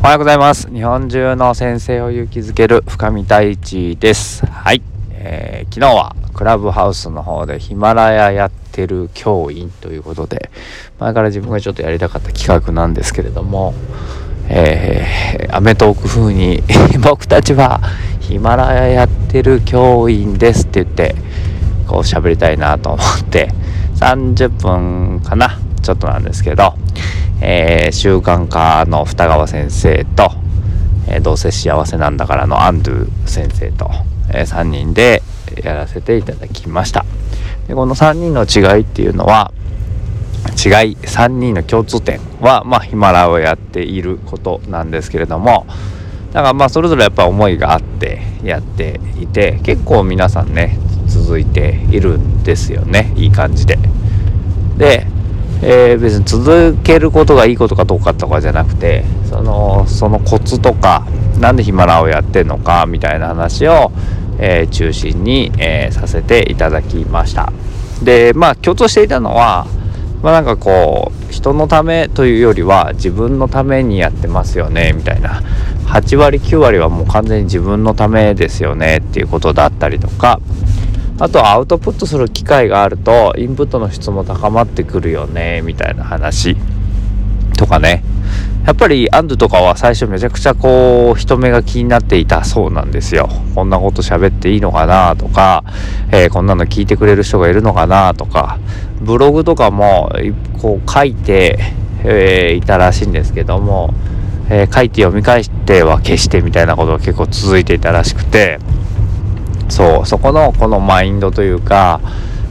おはようございます。日本中の先生を勇気づける深見太一です。はい、えー、昨日はクラブハウスの方でヒマラヤやってる教員ということで前から自分がちょっとやりたかった企画なんですけれどもえー、アメトーク風に 僕たちはヒマラヤやってる教員ですって言ってこう喋りたいなと思って30分かなちょっとなんですけどえー、習慣科の二川先生と、えー、どうせ幸せなんだからのアンドゥ先生と、えー、3人でやらせていただきました。でこの3人の違いっていうのは違い3人の共通点はまあヒマラをやっていることなんですけれどもだからまあそれぞれやっぱ思いがあってやっていて結構皆さんね続いているんですよねいい感じで。でえー、別に続けることがいいことかどうかとかじゃなくてそのそのコツとか何でヒマラをやってんのかみたいな話を、えー、中心に、えー、させていただきました。でまあ共通していたのはまあなんかこう人のためというよりは自分のためにやってますよねみたいな。8割9割はもう完全に自分のためですよねっていうことだったりとかあとはアウトプットする機会があるとインプットの質も高まってくるよねみたいな話。とかね。やっぱりアンドとかは最初めちゃくちゃこう人目が気になっていたそうなんですよ。こんなこと喋っていいのかなとか、えー、こんなの聞いてくれる人がいるのかなとか。ブログとかもこう書いて、えー、いたらしいんですけども、えー、書いて読み返しては消してみたいなことが結構続いていたらしくて。そうそこのこのマインドというか、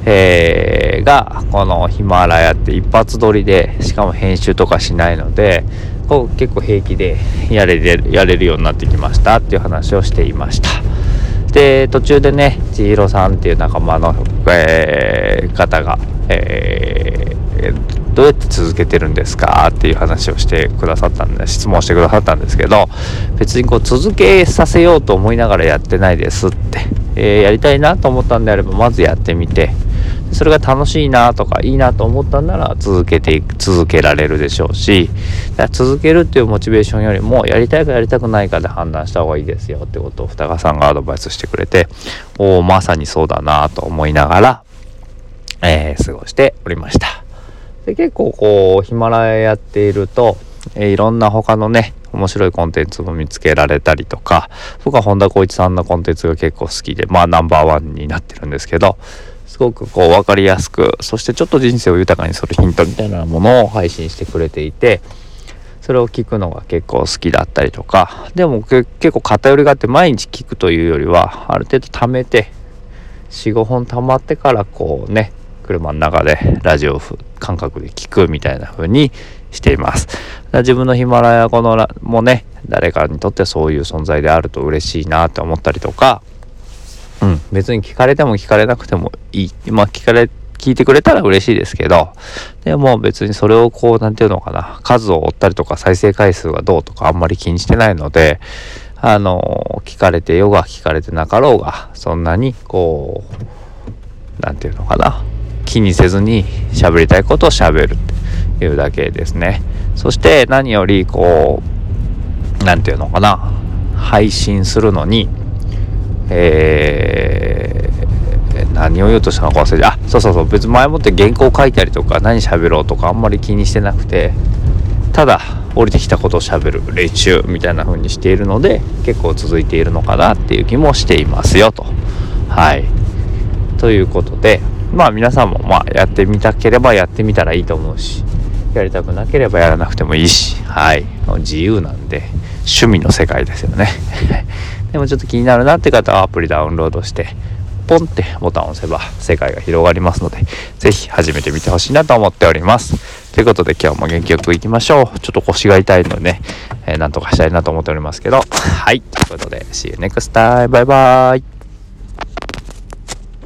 えー、がこのヒマラヤって一発撮りでしかも編集とかしないのでこう結構平気でやれるやれるようになってきましたっていう話をしていました。で途中でね千尋さんっていう仲間の、えー、方が、えー、どうやって続けてるんですかっていう話をしてくださったんで質問してくださったんですけど別にこう続けさせようと思いながらやってないですって。えー、やりたいなと思ったんであればまずやってみてそれが楽しいなとかいいなと思ったんなら続けていく続けられるでしょうし続けるっていうモチベーションよりもやりたいかやりたくないかで判断した方がいいですよってことを二川さんがアドバイスしてくれておおまさにそうだなと思いながら、えー、過ごしておりました。で結構こうヒマラヤやっていると、えー、いろんな他のね面白いコンテンツも見つけられたりとか僕は本田光一さんのコンテンツが結構好きでまあナンバーワンになってるんですけどすごくこう分かりやすくそしてちょっと人生を豊かにするヒントみたいなものを配信してくれていてそれを聞くのが結構好きだったりとかでも結構偏りがあって毎日聞くというよりはある程度貯めて45本貯まってからこうね車の中でラジオ感覚で聞くみたいな風にしています。自分のヒマラヤこのもね誰かにとってそういう存在であると嬉しいなって思ったりとか、うん、別に聞かれても聞かれなくてもいいまあ聞かれ聞いてくれたら嬉しいですけどでも別にそれをこう何て言うのかな数を追ったりとか再生回数がどうとかあんまり気にしてないのであの聞かれてよが聞かれてなかろうがそんなにこう何て言うのかな気にせずに喋りたいことを喋るっていうだけですね。そして何よりこう何て言うのかな。配信するのにえー、何を言うとしたのか忘れてあそうそうそう。別に前もって原稿書いたりとか何喋ろうとかあんまり気にしてなくてただ降りてきたことをしゃべる練習みたいな風にしているので結構続いているのかなっていう気もしていますよと。はい。ということでまあ皆さんもまあやってみたければやってみたらいいと思うしやりたくなければやらなくてもいいしはい。自由なんで趣味の世界ですよね。でもちょっと気になるなって方はアプリダウンロードしてポンってボタンを押せば世界が広がりますので是非始めてみてほしいなと思っております。ということで今日も元気よくいきましょう。ちょっと腰が痛いのでね、えー、なんとかしたいなと思っておりますけど。はい。ということで See you next time バイバイ。